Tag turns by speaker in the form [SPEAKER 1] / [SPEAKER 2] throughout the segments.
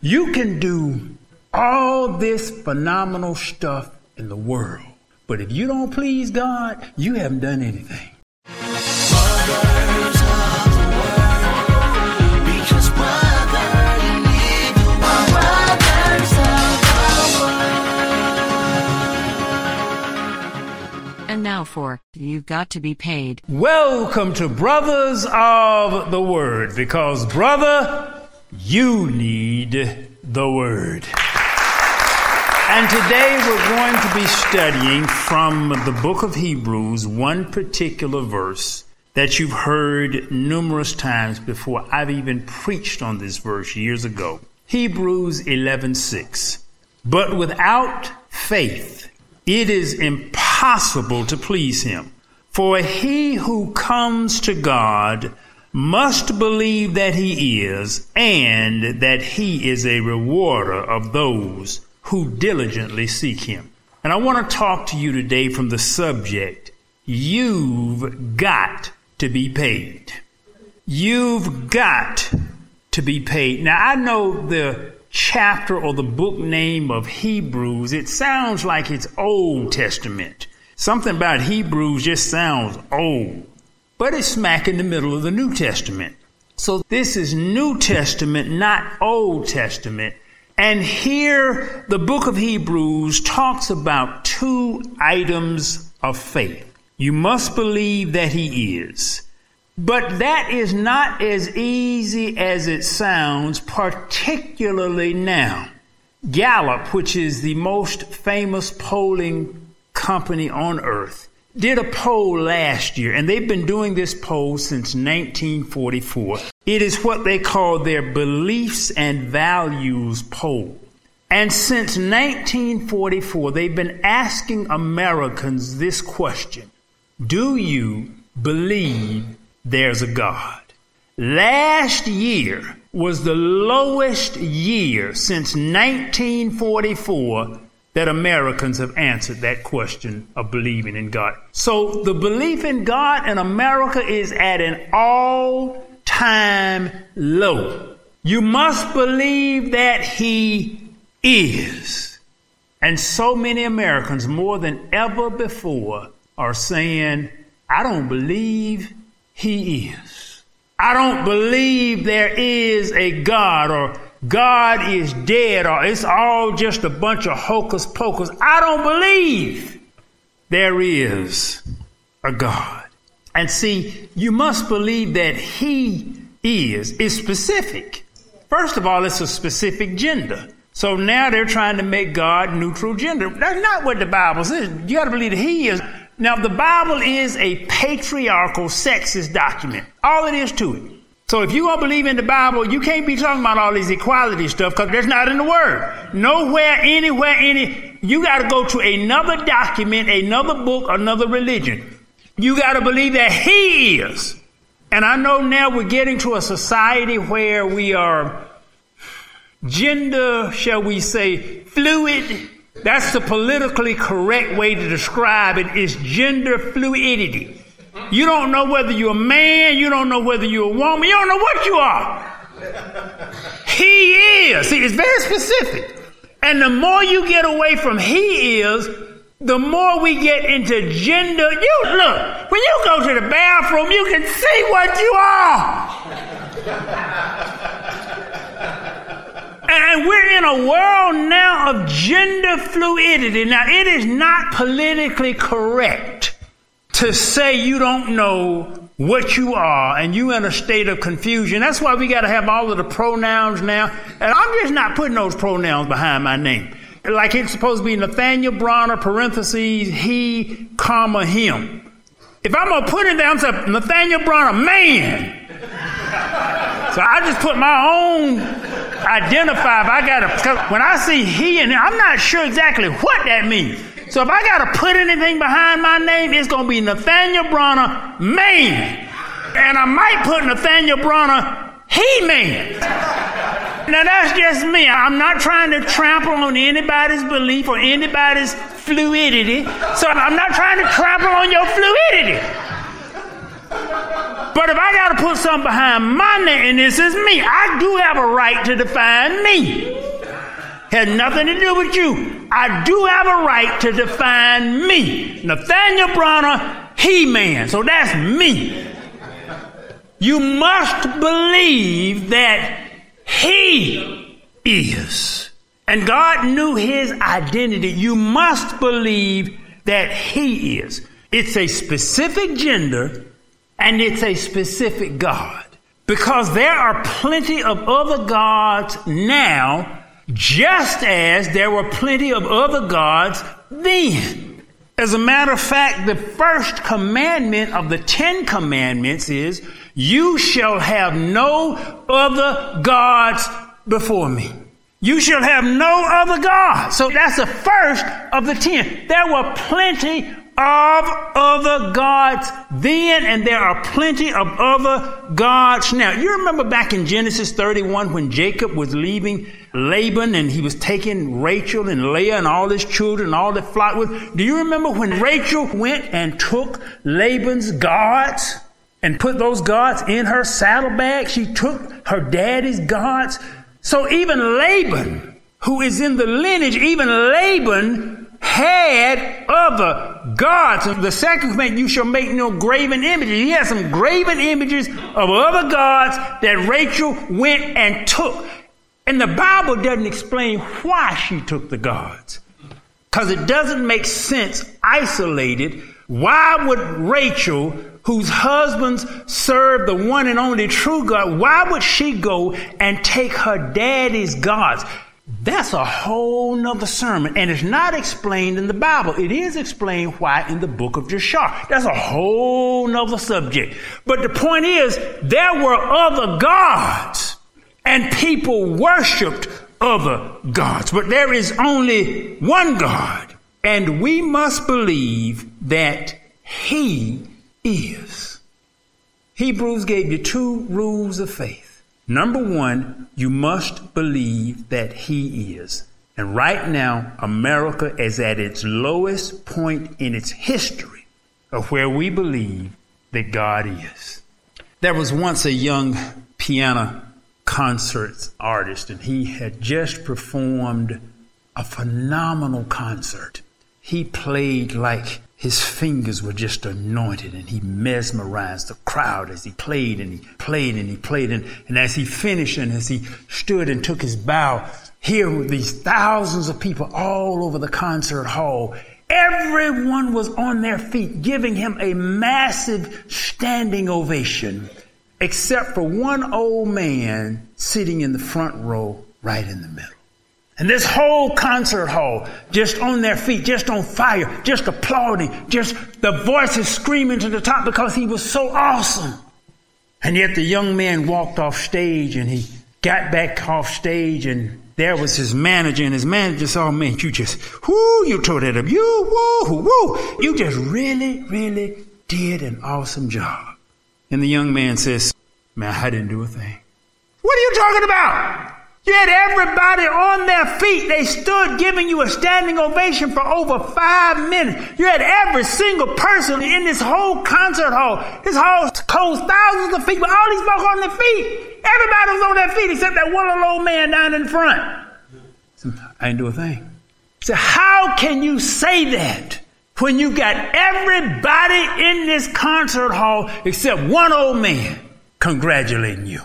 [SPEAKER 1] You can do all this phenomenal stuff in the world, but if you don't please God, you haven't done anything.
[SPEAKER 2] And now for You've Got to Be Paid.
[SPEAKER 1] Welcome to Brothers of the Word, because, brother, you need the Word. And today we're going to be studying from the book of Hebrews one particular verse that you've heard numerous times before. I've even preached on this verse years ago. Hebrews 11:6. But without faith it is impossible to please him. For he who comes to God must believe that he is and that he is a rewarder of those who diligently seek him. And I want to talk to you today from the subject, you've got to be paid. You've got to be paid. Now I know the chapter or the book name of Hebrews, it sounds like it's Old Testament. Something about Hebrews just sounds old, but it's smack in the middle of the New Testament. So this is New Testament, not Old Testament. And here the book of Hebrews talks about two items of faith. You must believe that he is. But that is not as easy as it sounds, particularly now. Gallup, which is the most famous polling company on earth, did a poll last year, and they've been doing this poll since 1944. It is what they call their beliefs and values poll. And since 1944, they've been asking Americans this question Do you believe there's a God? Last year was the lowest year since 1944 that Americans have answered that question of believing in God. So the belief in God in America is at an all time low. You must believe that He is. And so many Americans, more than ever before, are saying, I don't believe He is. I don't believe there is a God or God is dead or it's all just a bunch of hocus pocus. I don't believe there is a God. And see, you must believe that He is, is specific. First of all, it's a specific gender. So now they're trying to make God neutral gender. That's not what the Bible says. You got to believe that He is. Now, the Bible is a patriarchal, sexist document. All it is to it. So if you're going to believe in the Bible, you can't be talking about all these equality stuff because that's not in the Word. Nowhere, anywhere, any, you got to go to another document, another book, another religion. You got to believe that He is. And I know now we're getting to a society where we are gender, shall we say, fluid. That's the politically correct way to describe it is gender fluidity. You don't know whether you're a man, you don't know whether you're a woman, you don't know what you are. He is. See, it's very specific. And the more you get away from he is, the more we get into gender. You look, when you go to the bathroom, you can see what you are. And we're in a world now of gender fluidity. Now, it is not politically correct to say you don't know what you are and you in a state of confusion. That's why we got to have all of the pronouns now. And I'm just not putting those pronouns behind my name. Like it's supposed to be Nathaniel Bronner, parentheses, he, comma, him. If I'm going to put it down, say Nathaniel Bronner, man. So I just put my own identify. If I got to, when I see he and I'm not sure exactly what that means. So if I got to put anything behind my name, it's going to be Nathaniel Bronner, man. And I might put Nathaniel Bronner, he man. Now that's just me. I'm not trying to trample on anybody's belief or anybody's fluidity. So I'm not trying to trample on your fluidity. But if I got to put something behind my name, and this is me, I do have a right to define me. Has nothing to do with you. I do have a right to define me. Nathaniel Bronner, he man. So that's me. You must believe that he is. And God knew his identity. You must believe that he is. It's a specific gender and it's a specific God. Because there are plenty of other gods now, just as there were plenty of other gods then. As a matter of fact, the first commandment of the Ten Commandments is, you shall have no other gods before me. You shall have no other gods. So that's the first of the ten. There were plenty of other gods then, and there are plenty of other gods now. You remember back in Genesis 31 when Jacob was leaving Laban and he was taking Rachel and Leah and all his children and all the flock with. Do you remember when Rachel went and took Laban's gods and put those gods in her saddlebag? She took her daddy's gods. So even Laban, who is in the lineage, even Laban had other gods. The second command, you shall make no graven images. He had some graven images of other gods that Rachel went and took. And the Bible doesn't explain why she took the gods. Because it doesn't make sense isolated. Why would Rachel, whose husbands served the one and only true God, why would she go and take her daddy's gods? That's a whole nother sermon, and it's not explained in the Bible. It is explained why in the book of Joshua. That's a whole nother subject. But the point is, there were other gods, and people worshiped other gods. But there is only one God, and we must believe that He is. Hebrews gave you two rules of faith. Number one, you must believe that He is. And right now, America is at its lowest point in its history of where we believe that God is. There was once a young piano concert artist, and he had just performed a phenomenal concert. He played like his fingers were just anointed and he mesmerized the crowd as he played and he played and he played. And, and as he finished and as he stood and took his bow, here were these thousands of people all over the concert hall. Everyone was on their feet giving him a massive standing ovation, except for one old man sitting in the front row right in the middle. And this whole concert hall just on their feet, just on fire, just applauding, just the voices screaming to the top because he was so awesome. And yet the young man walked off stage and he got back off stage and there was his manager and his manager oh man, you just, whoo, you tore that up. You, woo, woo, you just really, really did an awesome job. And the young man says, man, I didn't do a thing. What are you talking about? You had everybody on their feet. They stood giving you a standing ovation for over five minutes. You had every single person in this whole concert hall. This hall holds thousands of people. All these folks on their feet. Everybody was on their feet except that one little old man down in front. I didn't do a thing. So how can you say that when you got everybody in this concert hall except one old man congratulating you?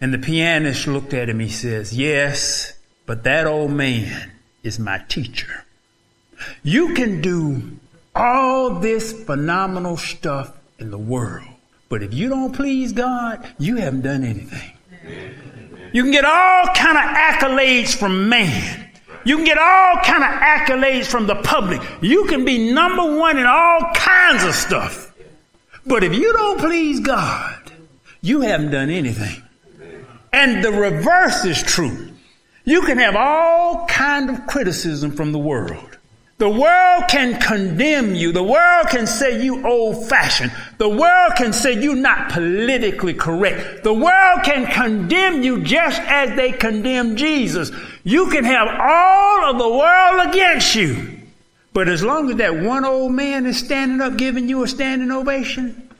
[SPEAKER 1] And the pianist looked at him. He says, Yes, but that old man is my teacher. You can do all this phenomenal stuff in the world, but if you don't please God, you haven't done anything. You can get all kind of accolades from man. You can get all kind of accolades from the public. You can be number one in all kinds of stuff. But if you don't please God, you haven't done anything. And the reverse is true. You can have all kind of criticism from the world. The world can condemn you. The world can say you old fashioned. The world can say you're not politically correct. The world can condemn you just as they condemn Jesus. You can have all of the world against you. But as long as that one old man is standing up giving you a standing ovation,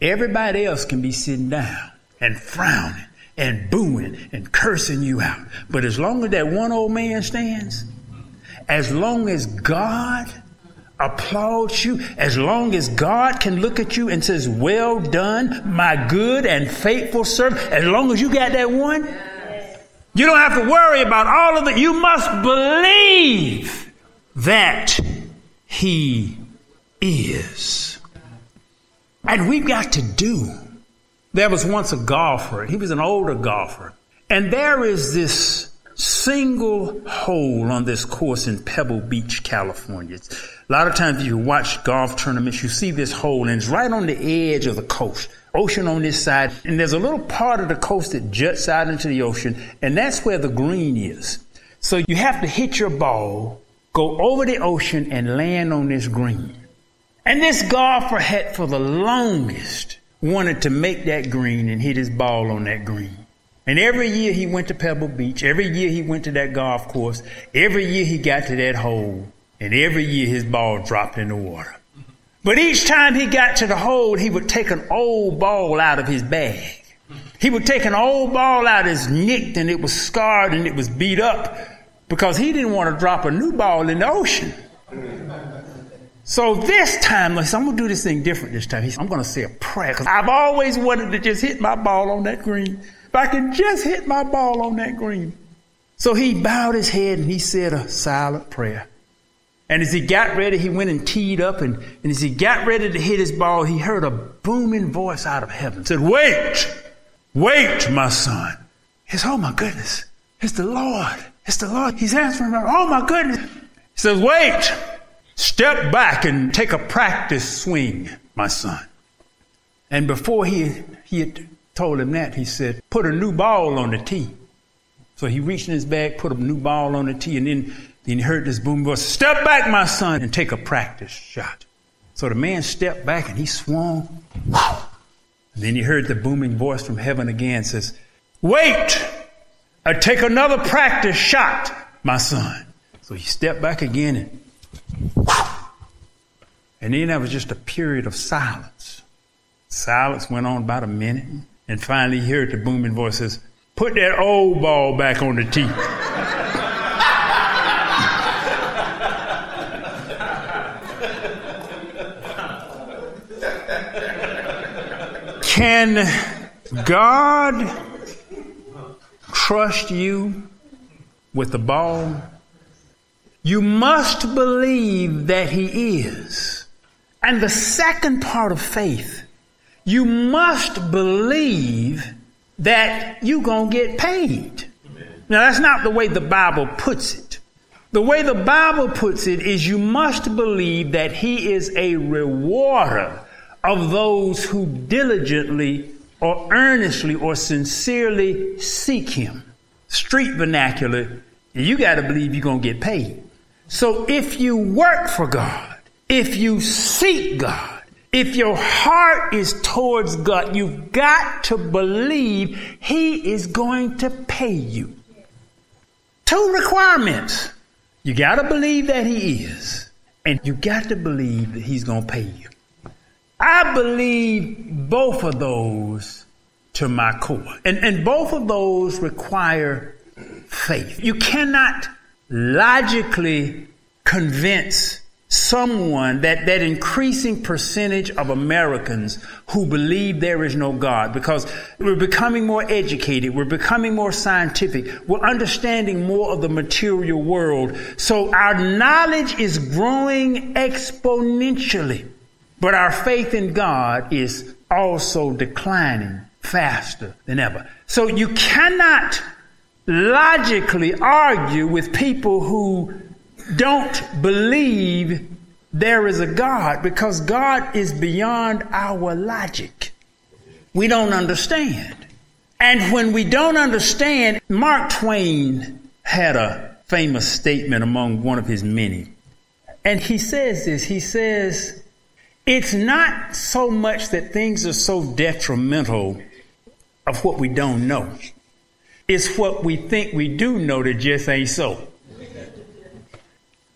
[SPEAKER 1] Everybody else can be sitting down and frowning and booing and cursing you out. But as long as that one old man stands, as long as God applauds you, as long as God can look at you and says, well done, my good and faithful servant, as long as you got that one, you don't have to worry about all of it. You must believe that he is. And we've got to do. There was once a golfer. He was an older golfer. And there is this single hole on this course in Pebble Beach, California. A lot of times if you watch golf tournaments, you see this hole and it's right on the edge of the coast. Ocean on this side, and there's a little part of the coast that juts out into the ocean, and that's where the green is. So you have to hit your ball, go over the ocean, and land on this green. And this golfer had for the longest wanted to make that green and hit his ball on that green. And every year he went to Pebble Beach, every year he went to that golf course, every year he got to that hole, and every year his ball dropped in the water. But each time he got to the hole, he would take an old ball out of his bag. He would take an old ball out that's nicked and it was scarred and it was beat up because he didn't want to drop a new ball in the ocean. So this time, listen, I'm going to do this thing different this time. I'm going to say a prayer because I've always wanted to just hit my ball on that green. If I can just hit my ball on that green. So he bowed his head and he said a silent prayer. And as he got ready, he went and teed up. And, and as he got ready to hit his ball, he heard a booming voice out of heaven. said, Wait! Wait, my son. He Oh my goodness. It's the Lord. It's the Lord. He's answering. Oh my goodness. He says, Wait! Step back and take a practice swing, my son. And before he, he had told him that, he said, Put a new ball on the tee. So he reached in his bag, put a new ball on the tee, and then then he heard this booming voice, Step back, my son, and take a practice shot. So the man stepped back and he swung. And then he heard the booming voice from heaven again says, Wait! I take another practice shot, my son. So he stepped back again and and then there was just a period of silence. Silence went on about a minute, and finally he heard the booming voice says, Put that old ball back on the tee. Can God trust you with the ball? You must believe that He is. And the second part of faith, you must believe that you're going to get paid. Now, that's not the way the Bible puts it. The way the Bible puts it is you must believe that He is a rewarder of those who diligently or earnestly or sincerely seek Him. Street vernacular, you got to believe you're going to get paid. So if you work for God, if you seek God, if your heart is towards God, you've got to believe He is going to pay you. Two requirements. You got to believe that He is, and you got to believe that He's going to pay you. I believe both of those to my core. And, and both of those require faith. You cannot logically convince someone that that increasing percentage of Americans who believe there is no God because we're becoming more educated, we're becoming more scientific, we're understanding more of the material world. So our knowledge is growing exponentially. But our faith in God is also declining faster than ever. So you cannot logically argue with people who don't believe there is a God because God is beyond our logic. We don't understand. And when we don't understand, Mark Twain had a famous statement among one of his many. And he says this, he says, it's not so much that things are so detrimental of what we don't know. It's what we think we do know that just ain't so.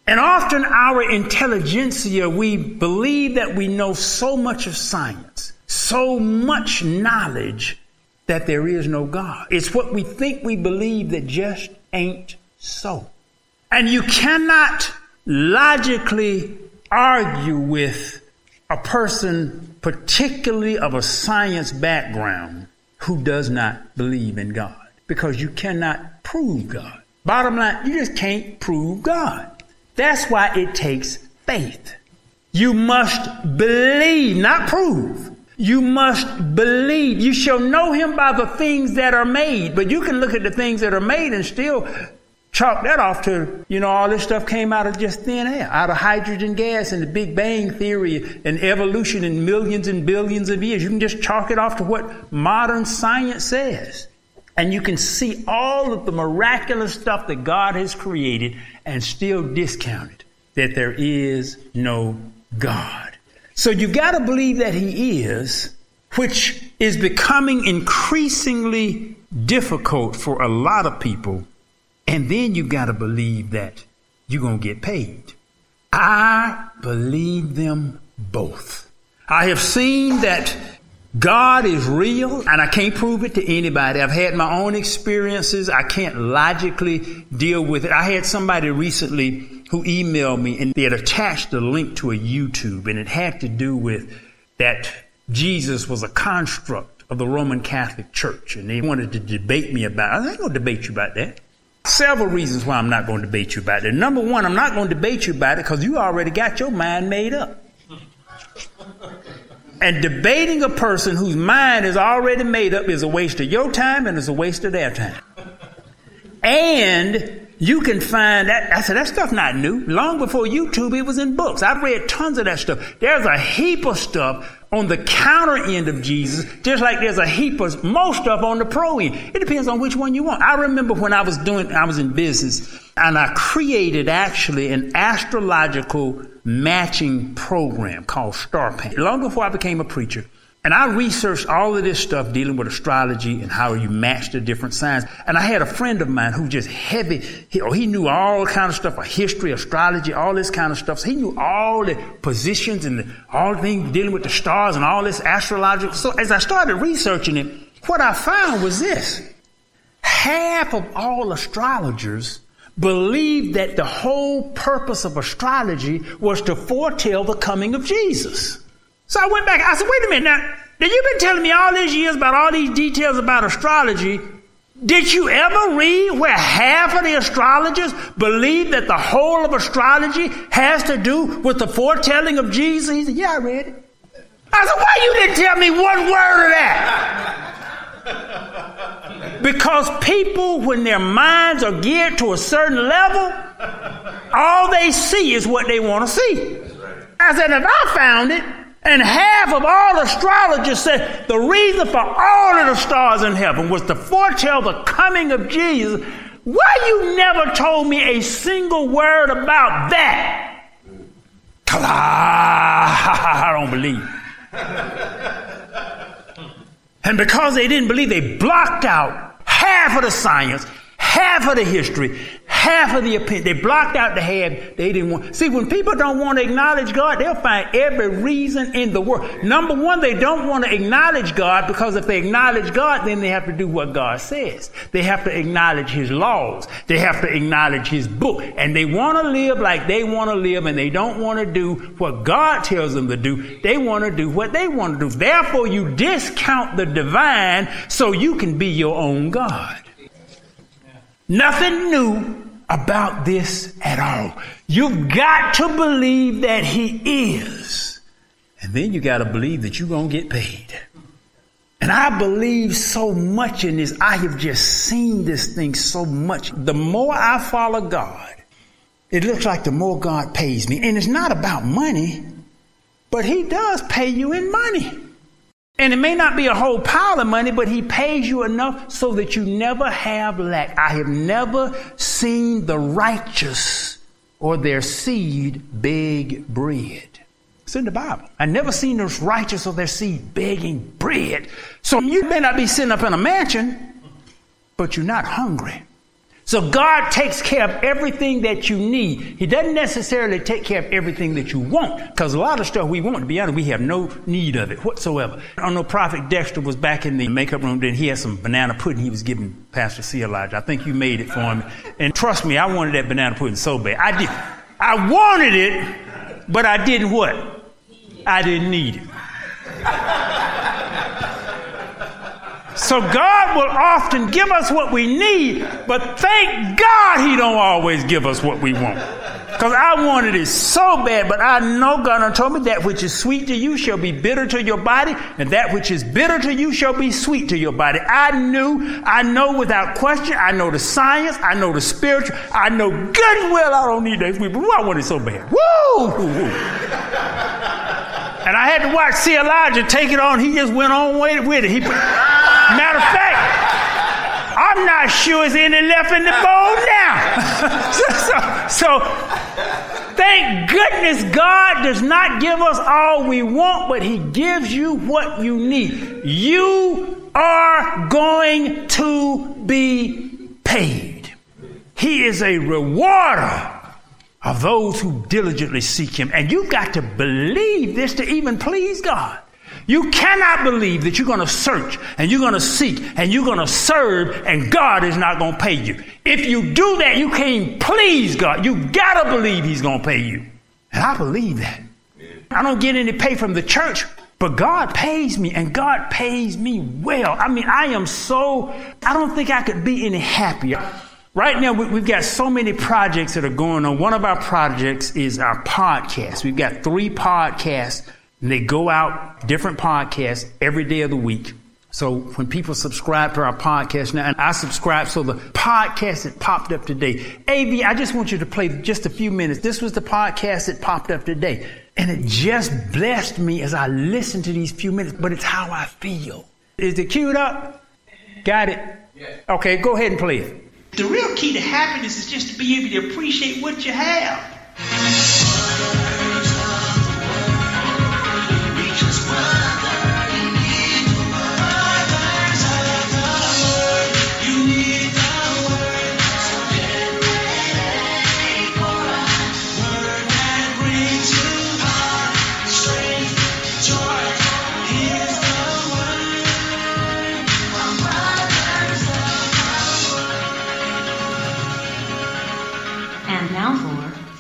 [SPEAKER 1] And often our intelligentsia, we believe that we know so much of science, so much knowledge that there is no God. It's what we think we believe that just ain't so. And you cannot logically argue with a person, particularly of a science background, who does not believe in God. Because you cannot prove God. Bottom line, you just can't prove God. That's why it takes faith. You must believe, not prove. You must believe. You shall know him by the things that are made. But you can look at the things that are made and still chalk that off to, you know, all this stuff came out of just thin air, out of hydrogen gas and the Big Bang Theory and evolution in millions and billions of years. You can just chalk it off to what modern science says. And you can see all of the miraculous stuff that God has created and still discount it that there is no God. So you've gotta believe that He is, which is becoming increasingly difficult for a lot of people. And then you've gotta believe that you're gonna get paid. I believe them both. I have seen that God is real and I can't prove it to anybody. I've had my own experiences. I can't logically deal with it. I had somebody recently who emailed me and they had attached a link to a YouTube and it had to do with that Jesus was a construct of the Roman Catholic Church and they wanted to debate me about it. I ain't going to debate you about that. Several reasons why I'm not going to debate you about it. Number one, I'm not going to debate you about it because you already got your mind made up. And debating a person whose mind is already made up is a waste of your time and it's a waste of their time. And you can find that. I said, that stuff not new. Long before YouTube, it was in books. I've read tons of that stuff. There's a heap of stuff on the counter end of Jesus, just like there's a heap of most stuff on the pro end. It depends on which one you want. I remember when I was doing, I was in business and I created actually an astrological matching program called StarPaint. Long before I became a preacher, and I researched all of this stuff dealing with astrology and how you match the different signs. And I had a friend of mine who just heavy, he, oh, he knew all kind of stuff, history, astrology, all this kind of stuff. So he knew all the positions and the, all the things dealing with the stars and all this astrological. So as I started researching it, what I found was this. Half of all astrologers believed that the whole purpose of astrology was to foretell the coming of Jesus. So I went back. I said, wait a minute now. Did you been telling me all these years about all these details about astrology? Did you ever read where half of the astrologers believe that the whole of astrology has to do with the foretelling of Jesus? He said, yeah, I read it. I said, why you didn't tell me one word of that? Because people, when their minds are geared to a certain level, all they see is what they want to see. I said, if I found it, and half of all astrologers said the reason for all of the stars in heaven was to foretell the coming of Jesus. Why you never told me a single word about that? Cause I, I don't believe. and because they didn't believe, they blocked out half of the science, half of the history, half of the opinion. They blocked out the half they didn't want. See, when people don't want to acknowledge God, they'll find every reason in the world. Number one, they don't want to acknowledge God because if they acknowledge God, then they have to do what God says. They have to acknowledge His laws. They have to acknowledge His book. And they want to live like they want to live and they don't want to do what God tells them to do. They want to do what they want to do. Therefore, you discount the divine so you can be your own God. Nothing new about this at all. You've got to believe that He is. And then you got to believe that you're going to get paid. And I believe so much in this. I have just seen this thing so much. The more I follow God, it looks like the more God pays me. And it's not about money, but He does pay you in money. And it may not be a whole pile of money, but he pays you enough so that you never have lack. I have never seen the righteous or their seed beg bread. It's in the Bible. I never seen the righteous or their seed begging bread. So you may not be sitting up in a mansion, but you're not hungry. So God takes care of everything that you need. He doesn't necessarily take care of everything that you want, because a lot of stuff we want, to be honest, we have no need of it whatsoever. I know Prophet Dexter was back in the makeup room, then he had some banana pudding he was giving Pastor C. Elijah. I think you made it for him. And trust me, I wanted that banana pudding so bad. I did. I wanted it, but I didn't what? I didn't need it. So God will often give us what we need, but thank God He don't always give us what we want. Because I wanted it so bad, but I know God told me that which is sweet to you shall be bitter to your body, and that which is bitter to you shall be sweet to your body. I knew, I know without question, I know the science, I know the spiritual, I know good and well I don't need that sweet, but I want it so bad. Woo! And I had to watch C. Elijah take it on. He just went on with it. He, matter of fact, I'm not sure there's any left in the bowl now. so, so, so, thank goodness God does not give us all we want, but He gives you what you need. You are going to be paid. He is a rewarder of those who diligently seek Him. And you've got to believe this to even please God. You cannot believe that you're going to search and you're going to seek and you're going to serve and God is not going to pay you. If you do that, you can't please God. You got to believe He's going to pay you. And I believe that. I don't get any pay from the church, but God pays me and God pays me well. I mean, I am so, I don't think I could be any happier. Right now, we've got so many projects that are going on. One of our projects is our podcast. We've got three podcasts, and they go out different podcasts every day of the week. So when people subscribe to our podcast now, and I subscribe, so the podcast that popped up today, AV, I just want you to play just a few minutes. This was the podcast that popped up today. And it just blessed me as I listened to these few minutes, but it's how I feel. Is it queued up? Got it? Yes. Okay, go ahead and play it.
[SPEAKER 3] The real key to happiness is just to be able to appreciate what you have.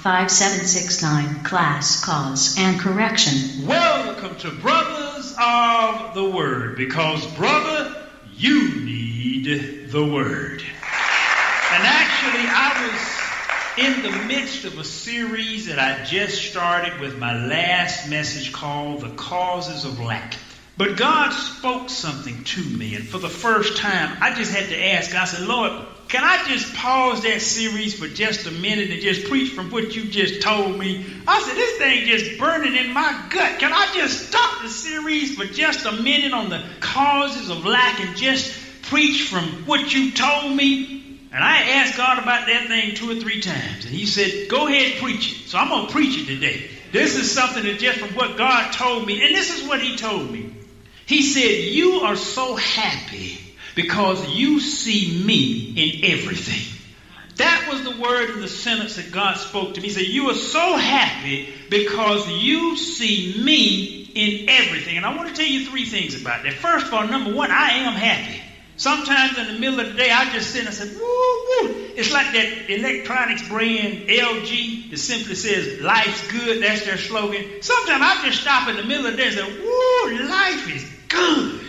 [SPEAKER 4] 5769 class cause and correction.
[SPEAKER 1] Welcome to Brothers of the Word, because, brother, you need the Word. And actually, I was in the midst of a series that I just started with my last message called The Causes of Lack. But God spoke something to me, and for the first time, I just had to ask. I said, Lord, can I just pause that series for just a minute and just preach from what you just told me? I said, this thing just burning in my gut. Can I just stop the series for just a minute on the causes of lack and just preach from what you told me? And I asked God about that thing two or three times. And He said, go ahead, preach it. So I'm going to preach it today. This is something that just from what God told me. And this is what He told me. He said, You are so happy because you see me in everything. That was the word in the sentence that God spoke to me. He said, You are so happy because you see me in everything. And I want to tell you three things about that. First of all, number one, I am happy. Sometimes in the middle of the day, I just sit and say, woo, woo. It's like that electronics brand LG that simply says, life's good. That's their slogan. Sometimes I just stop in the middle of the day and say, woo, life is good.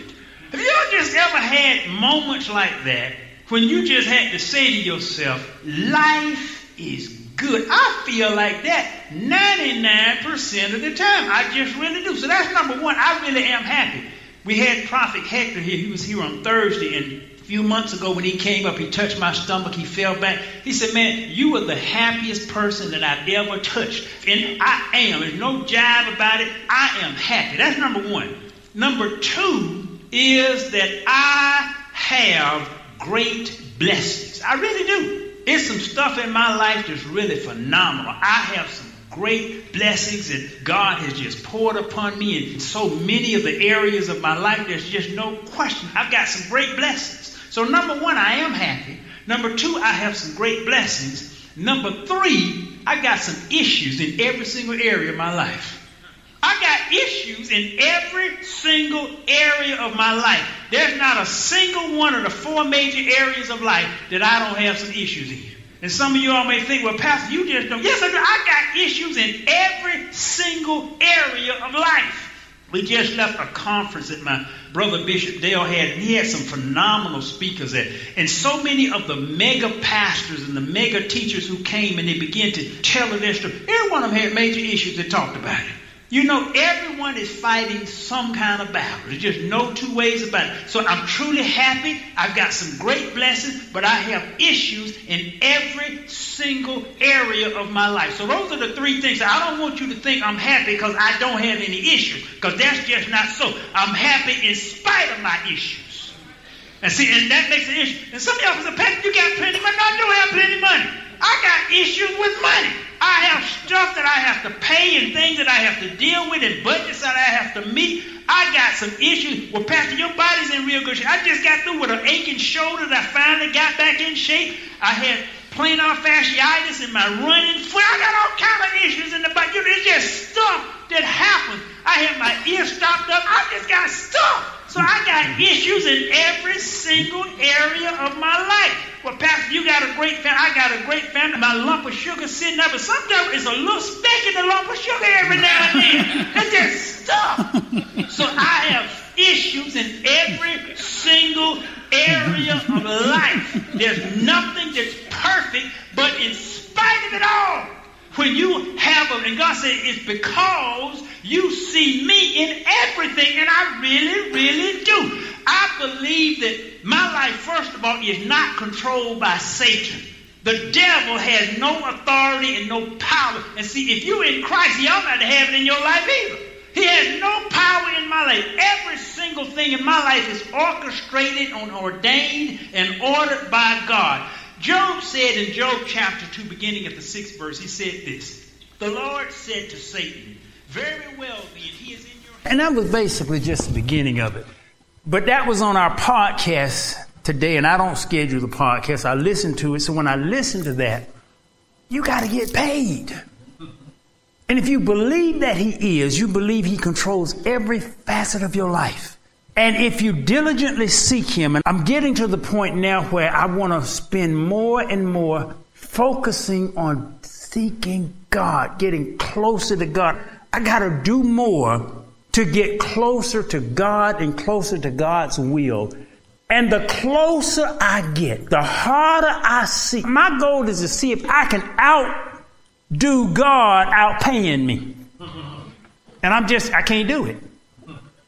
[SPEAKER 1] Have you just ever had moments like that when you just had to say to yourself, life is good? I feel like that 99% of the time. I just really do. So that's number one. I really am happy. We had Prophet Hector here. He was here on Thursday, and a few months ago when he came up, he touched my stomach. He fell back. He said, Man, you are the happiest person that I've ever touched. And I am. There's no jive about it. I am happy. That's number one. Number two is that I have great blessings. I really do. It's some stuff in my life that's really phenomenal. I have some great blessings that God has just poured upon me in so many of the areas of my life. There's just no question. I've got some great blessings. So, number one, I am happy.
[SPEAKER 3] Number two, I have some great blessings. Number three, I got some issues in every single area of my life. I got issues in every single area of my life. There's not a single one of the four major areas of life that I don't have some issues in. And some of you all may think, well, Pastor, you just don't. Yes, I do. I got issues in every single area of life. We just left a conference that my brother Bishop Dale had, and he had some phenomenal speakers there. And so many of the mega pastors and the mega teachers who came and they began to tell their story, every one of them had major issues that talked about it. You know, everyone is fighting some kind of battle. There's just no two ways about it. So I'm truly happy. I've got some great blessings, but I have issues in every single area of my life. So those are the three things. I don't want you to think I'm happy because I don't have any issues, because that's just not so. I'm happy in spite of my issues. And see, and that makes an issue. And some of y'all say, Pastor, you got plenty of money. No, I don't have plenty of money. I got issues with money. I have stuff that I have to pay and things that I have to deal with and budgets that I have to meet. I got some issues. Well, Pastor, your body's in real good shape. I just got through with an aching shoulder that I finally got back in shape. I had plantar fasciitis in my running foot. I got all kind of issues in the body. It's just stuff that happens. I had my ear stopped up. I just got stuff. So I got issues in every single area of my life. Well, Pastor, you got a great family. I got a great family. My lump of sugar sitting there, but sometimes it's a little speck in the lump of sugar every now and then. It's just stuff. So I have issues in every single area of life. There's nothing that's perfect, but in spite of it all, when you have and God said it's because you see me in everything, and I really, really do. I believe that my life, first of all, is not controlled by Satan. The devil has no authority and no power. And see, if you're in Christ, he ought not have it in your life either. He has no power in my life. Every single thing in my life is orchestrated and ordained and ordered by God. Job said in Job chapter 2, beginning at the sixth verse, he said this The Lord said to Satan, Very well, then, he is in your hand.
[SPEAKER 1] And that was basically just the beginning of it. But that was on our podcast today, and I don't schedule the podcast. I listen to it. So when I listen to that, you got to get paid. And if you believe that He is, you believe He controls every facet of your life. And if you diligently seek Him, and I'm getting to the point now where I want to spend more and more focusing on seeking God, getting closer to God. I got to do more to get closer to God and closer to God's will. And the closer I get, the harder I seek. My goal is to see if I can outdo God outpaying me. And I'm just, I can't do it.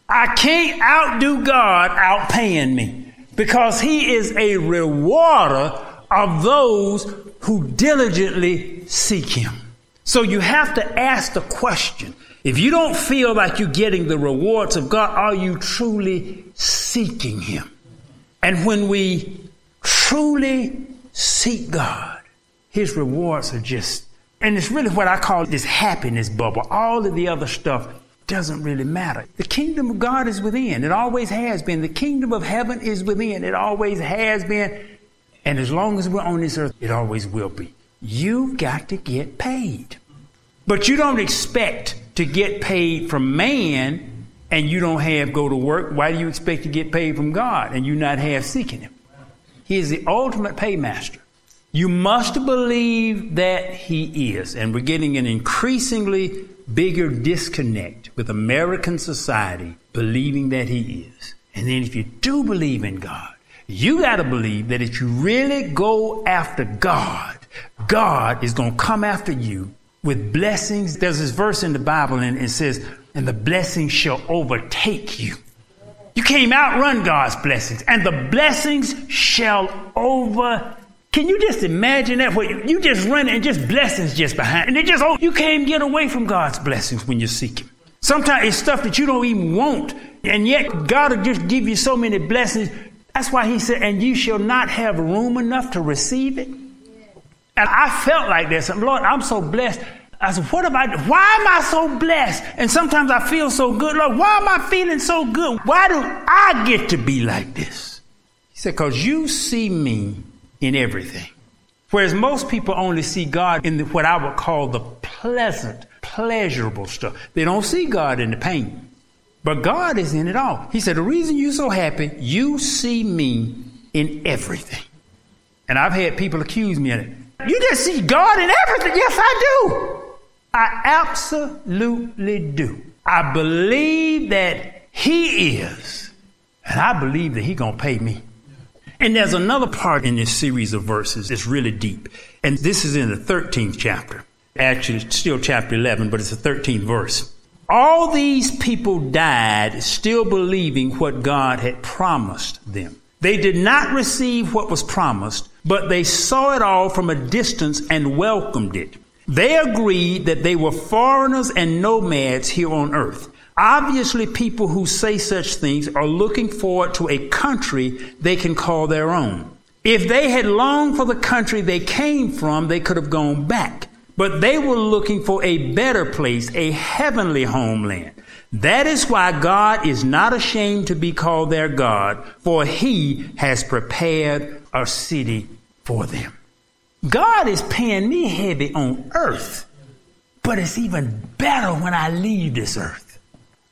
[SPEAKER 1] I can't outdo God outpaying me because He is a rewarder of those who diligently seek Him. So you have to ask the question if you don't feel like you're getting the rewards of God, are you truly seeking Him? And when we truly seek God, His rewards are just, and it's really what I call this happiness bubble. All of the other stuff doesn't really matter. The kingdom of God is within. It always has been. The kingdom of heaven is within. It always has been. And as long as we're on this earth, it always will be. You've got to get paid. But you don't expect to get paid from man and you don't have go to work. Why do you expect to get paid from God and you not have seeking Him? He is the ultimate paymaster. You must believe that He is. And we're getting an increasingly bigger disconnect with American society believing that He is. And then if you do believe in God, you got to believe that if you really go after God, God is going to come after you with blessings. There's this verse in the Bible and it says, and the blessings shall overtake you. You can't outrun God's blessings and the blessings shall over. Can you just imagine that? Where you just run and just blessings just behind. And it just, oh, you can't get away from God's blessings when you seek Him. Sometimes it's stuff that you don't even want. And yet God will just give you so many blessings. That's why He said, and you shall not have room enough to receive it. And I felt like this. Lord, I'm so blessed. I said, what about, why am I so blessed? And sometimes I feel so good. Lord, why am I feeling so good? Why do I get to be like this? He said, cause you see me in everything. Whereas most people only see God in the, what I would call the pleasant, pleasurable stuff. They don't see God in the pain. But God is in it all. He said, the reason you're so happy, you see me in everything. And I've had people accuse me of it. You just see God in everything. Yes, I do. I absolutely do. I believe that He is. And I believe that He's going to pay me. And there's another part in this series of verses that's really deep. And this is in the 13th chapter. Actually, still chapter 11, but it's the 13th verse. All these people died still believing what God had promised them. They did not receive what was promised, but they saw it all from a distance and welcomed it. They agreed that they were foreigners and nomads here on earth. Obviously, people who say such things are looking forward to a country they can call their own. If they had longed for the country they came from, they could have gone back. But they were looking for a better place, a heavenly homeland. That is why God is not ashamed to be called their God, for he has prepared a city for them. God is paying me heavy on earth, but it's even better when I leave this earth.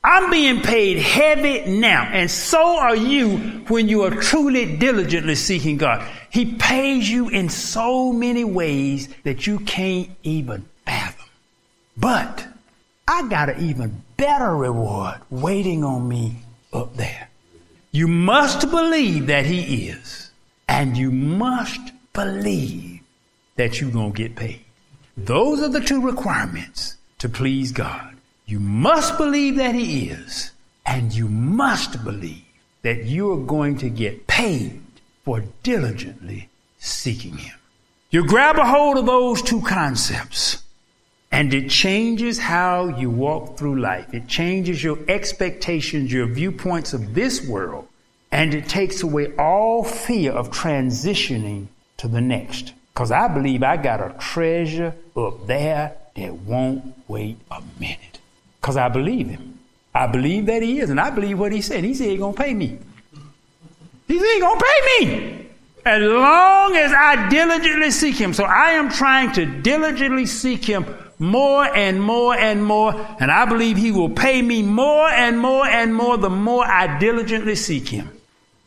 [SPEAKER 1] I'm being paid heavy now, and so are you when you are truly diligently seeking God. He pays you in so many ways that you can't even fathom. But I got an even better reward waiting on me up there. You must believe that He is, and you must believe that you're going to get paid. Those are the two requirements to please God. You must believe that He is, and you must believe that you are going to get paid for diligently seeking Him. You grab a hold of those two concepts, and it changes how you walk through life. It changes your expectations, your viewpoints of this world, and it takes away all fear of transitioning to the next. Because I believe I got a treasure up there that won't wait a minute. Because I believe him. I believe that he is, and I believe what he said. He said he's going to pay me. He's going to pay me. As long as I diligently seek him. So I am trying to diligently seek him more and more and more, and I believe he will pay me more and more and more the more I diligently seek him.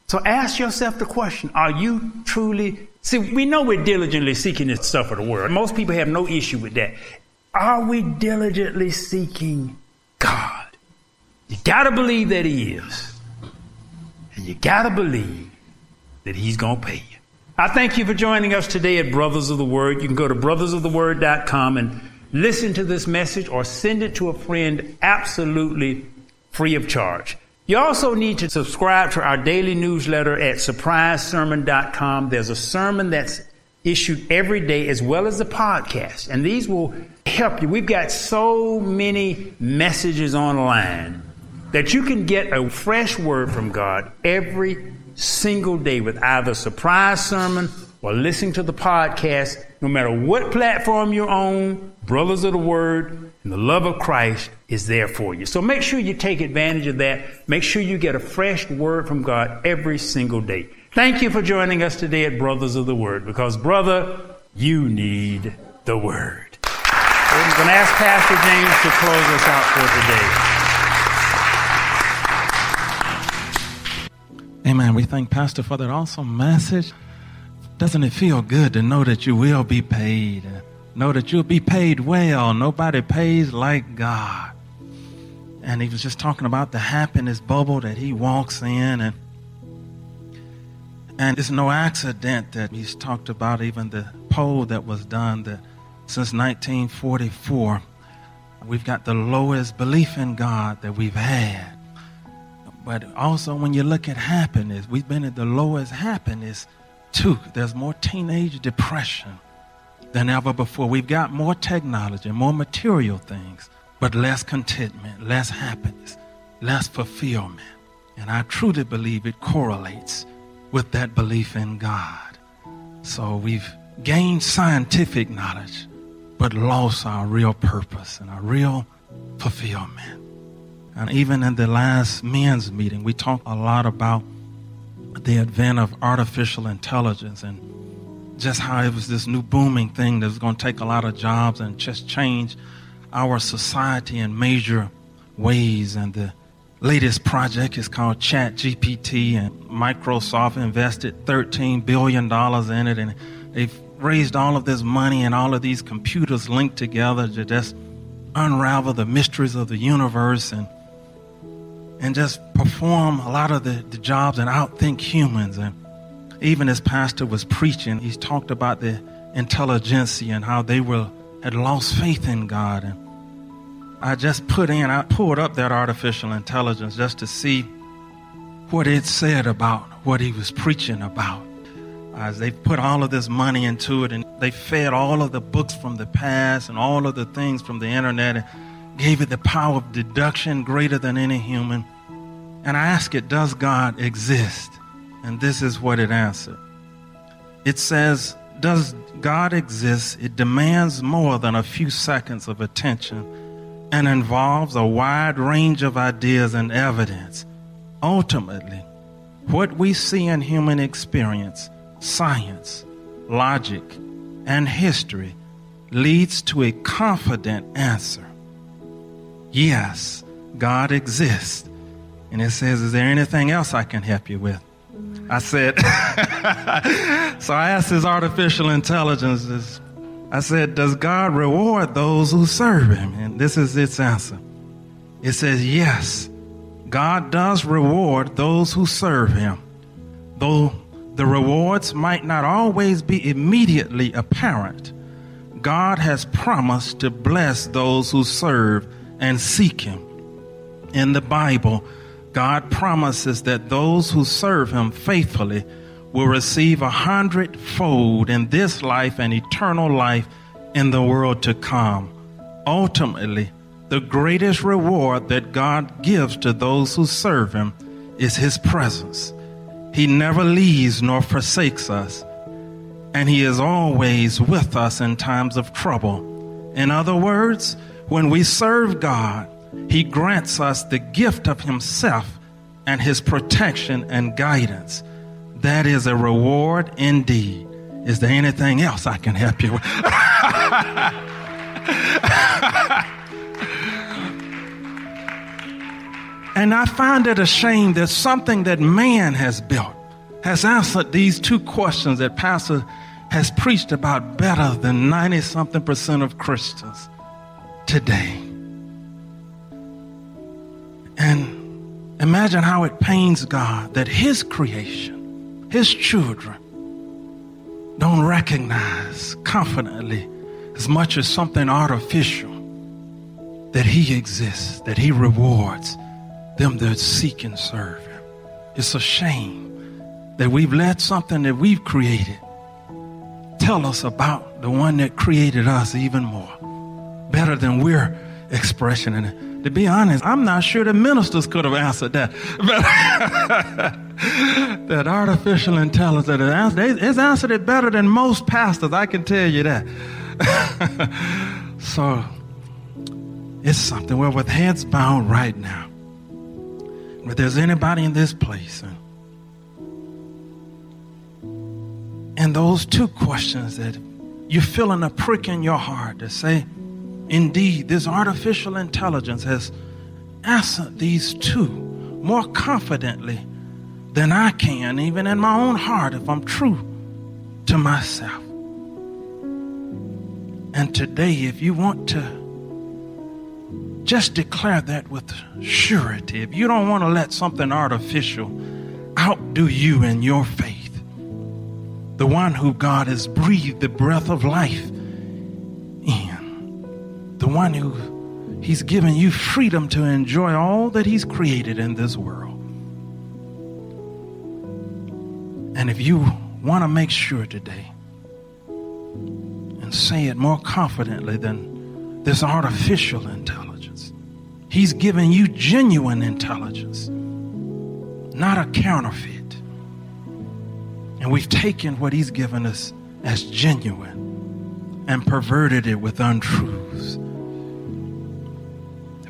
[SPEAKER 1] So ask yourself the question Are you truly. See, we know we're diligently seeking this stuff of the world. Most people have no issue with that. Are we diligently seeking God. You got to believe that He is. And you got to believe that He's going to pay you. I thank you for joining us today at Brothers of the Word. You can go to brothersoftheword.com and listen to this message or send it to a friend absolutely free of charge. You also need to subscribe to our daily newsletter at surprisesermon.com. There's a sermon that's issued every day as well as the podcast. And these will help you. We've got so many messages online that you can get a fresh word from God every single day with either surprise sermon or listening to the podcast. No matter what platform you're on, Brothers of the Word and the love of Christ is there for you. So make sure you take advantage of that. Make sure you get a fresh word from God every single day. Thank you for joining us today at Brothers of the Word because, brother, you need the Word. I'm going to ask Pastor James to close us
[SPEAKER 5] out for today. Amen. We thank Pastor for that awesome message. Doesn't it feel good to know that you will be paid? Know that you'll be paid well. Nobody pays like God. And he was just talking about the happiness bubble that he walks in and and it's no accident that he's talked about even the poll that was done that since 1944, we've got the lowest belief in God that we've had. But also, when you look at happiness, we've been at the lowest happiness too. There's more teenage depression than ever before. We've got more technology, more material things, but less contentment, less happiness, less fulfillment. And I truly believe it correlates with that belief in God. So we've gained scientific knowledge, but lost our real purpose and our real fulfillment. And even in the last men's meeting, we talked a lot about the advent of artificial intelligence and just how it was this new booming thing that was going to take a lot of jobs and just change our society in major ways. And the latest project is called ChatGPT, and Microsoft invested $13 billion in it, and they've raised all of this money and all of these computers linked together to just unravel the mysteries of the universe and and just perform a lot of the, the jobs and outthink humans. And even as pastor was preaching, he talked about the intelligentsia and how they were had lost faith in God. And I just put in, I pulled up that artificial intelligence just to see what it said about what he was preaching about. As they put all of this money into it and they fed all of the books from the past and all of the things from the internet and gave it the power of deduction greater than any human. And I asked it, Does God exist? And this is what it answered. It says, Does God exist? It demands more than a few seconds of attention and involves a wide range of ideas and evidence. Ultimately, what we see in human experience, science, logic, and history leads to a confident answer. Yes, God exists. And it says, Is there anything else I can help you with? I said, So I asked this artificial intelligence, I said, Does God reward those who serve Him? And this is its answer. It says, Yes, God does reward those who serve Him, though the rewards might not always be immediately apparent. God has promised to bless those who serve and seek Him. In the Bible, God promises that those who serve Him faithfully will receive a hundredfold in this life and eternal life in the world to come. Ultimately, the greatest reward that God gives to those who serve Him is His presence. He never leaves nor forsakes us, and He is always with us in times of trouble. In other words, when we serve God, He grants us the gift of Himself and His protection and guidance. That is a reward indeed. Is there anything else I can help you with? and I find it a shame that something that man has built has answered these two questions that Pastor has preached about better than 90 something percent of Christians today. And imagine how it pains God that His creation, His children, don't recognize confidently as much as something artificial that He exists, that He rewards them that seek and serve Him. It's a shame that we've let something that we've created tell us about the one that created us even more, better than we're expressing it. To be honest, I'm not sure the ministers could have answered that. But that artificial intelligence has answered it better than most pastors, I can tell you that. so it's something we're with heads bowed right now. If there's anybody in this place, and And those two questions that you're feeling a prick in your heart to say, indeed, this artificial intelligence has answered these two more confidently than I can, even in my own heart, if I'm true to myself. And today, if you want to just declare that with surety, if you don't want to let something artificial outdo you in your faith, the one who God has breathed the breath of life the one who He's given you freedom to enjoy all that He's created in this world. And if you want to make sure today and say it more confidently than this artificial intelligence, He's given you genuine intelligence, not a counterfeit. And we've taken what he's given us as genuine and perverted it with untruths.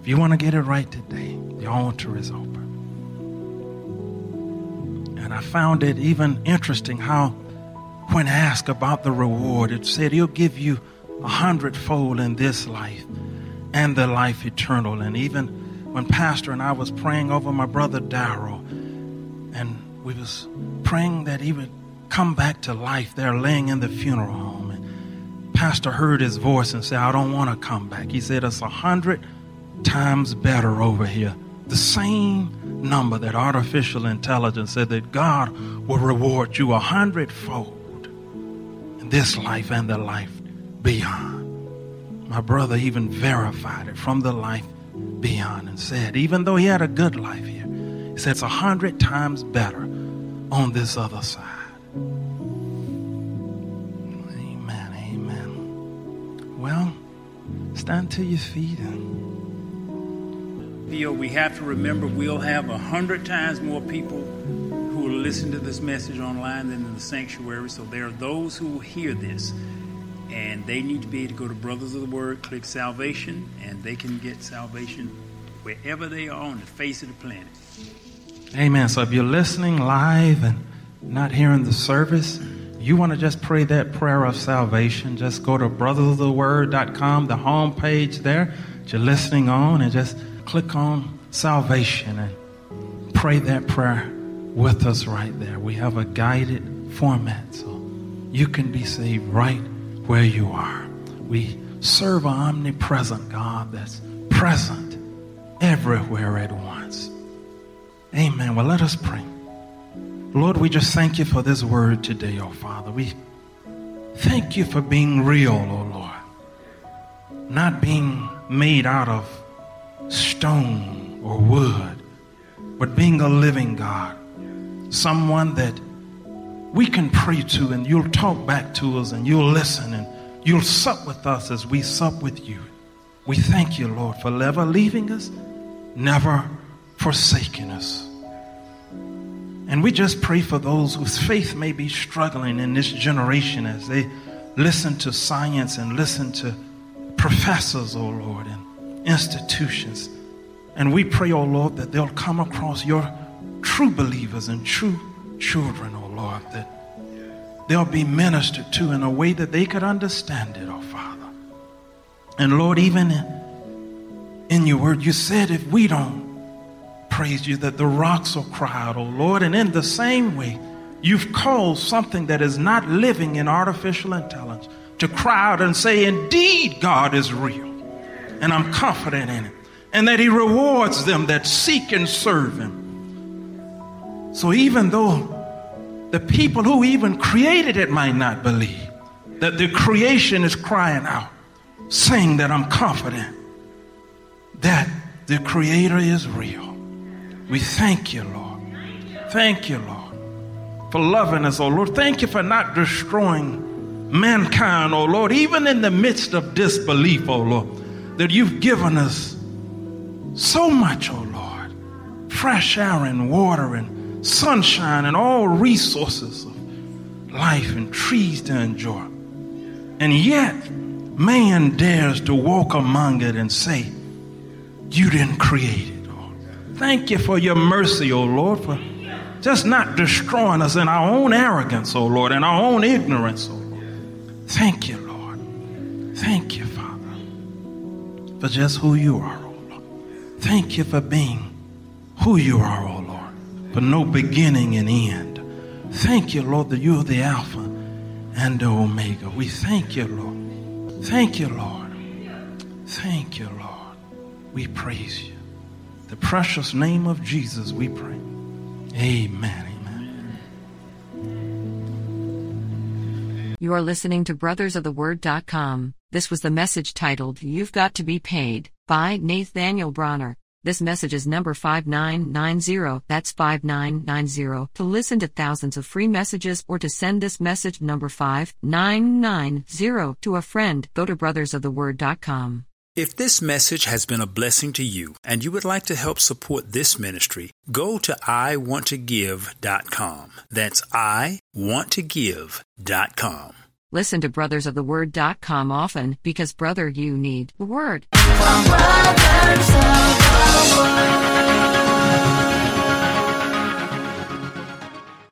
[SPEAKER 5] If you want to get it right today, the altar is open. And I found it even interesting how when asked about the reward, it said he'll give you a hundredfold in this life and the life eternal. And even when Pastor and I was praying over my brother Darrell, and we was praying that he would come back to life there laying in the funeral home. And Pastor heard his voice and said, I don't want to come back. He said, It's a hundred times better over here. The same number that artificial intelligence said that God will reward you a hundredfold in this life and the life beyond. My brother even verified it from the life beyond and said, even though he had a good life here, he said it's a hundred times better on this other side. Amen, amen. Well, stand to your feet and
[SPEAKER 1] We have to remember we'll have a hundred times more people who will listen to this message online than in the sanctuary. So there are those who will hear this and they need to be able to go to Brothers of the Word, click salvation, and they can get salvation wherever they are on the face of the planet.
[SPEAKER 5] Amen. So if you're listening live and not hearing the service, you want to just pray that prayer of salvation, just go to brothersoftheword.com, the home page there that you're listening on, and just click on salvation and pray that prayer with us right there. We have a guided format, so you can be saved right where you are. We serve an omnipresent God that's present everywhere at once. Amen. Well, let us pray. Lord, we just thank you for this word today, oh Father. We thank you for being real, oh Lord. Not being made out of stone or wood, but being a living God. Someone that we can pray to and you'll talk back to us and you'll listen and you'll sup with us as we sup with you. We thank you, Lord, for never leaving us, never forsaking us. And we just pray for those whose faith may be struggling in this generation as they listen to science and listen to professors, oh Lord, and institutions. And we pray, oh Lord, that they'll come across your true believers and true children, oh Lord, that they'll be ministered to in a way that they could understand it, oh Father. And Lord, even in, your word, you said if we don't praise you, that the rocks will cry out, oh Lord. And in the same way, you've called something that is not living in artificial intelligence to cry out and say, Indeed, God is real. And I'm confident in it. And that He rewards them that seek and serve Him. So even though the people who even created it might not believe, that the creation is crying out, saying that I'm confident that the Creator is real. We thank you, Lord. Thank you, Lord, for loving us, oh Lord. Thank you for not destroying mankind, oh Lord, even in the midst of disbelief, oh Lord, that you've given us so much, oh Lord. Fresh air and water and sunshine and all resources of life and trees to enjoy. And yet, man dares to walk among it and say, You didn't create it. Thank you for your mercy, O oh Lord, for just not destroying us in our own arrogance, O oh Lord, and our own ignorance, O oh Lord. Thank you, Lord. For just who you are, O Lord. Thank you for being who you are, O Lord, for no beginning and end. Thank you, Lord, that you are the Alpha and the Omega. We thank you, Lord. Thank you, Lord. Thank you, Lord. We praise you the precious name of Jesus, we pray. Amen. Amen.
[SPEAKER 2] You are listening to brothersoftheword.com. This was the message titled, You've Got to Be Paid, by Nathaniel Bronner. This message is number 5990. That's 5990. To listen to thousands of free messages or to send this message number 5990 to a friend, go to brothersoftheword.com.
[SPEAKER 1] If this message has been a blessing to you and you would like to help support this ministry, go to iwanttogive.com. That's iwanttogive.com.
[SPEAKER 2] Listen to brothersoftheword.com often because, brother, you need
[SPEAKER 6] the word.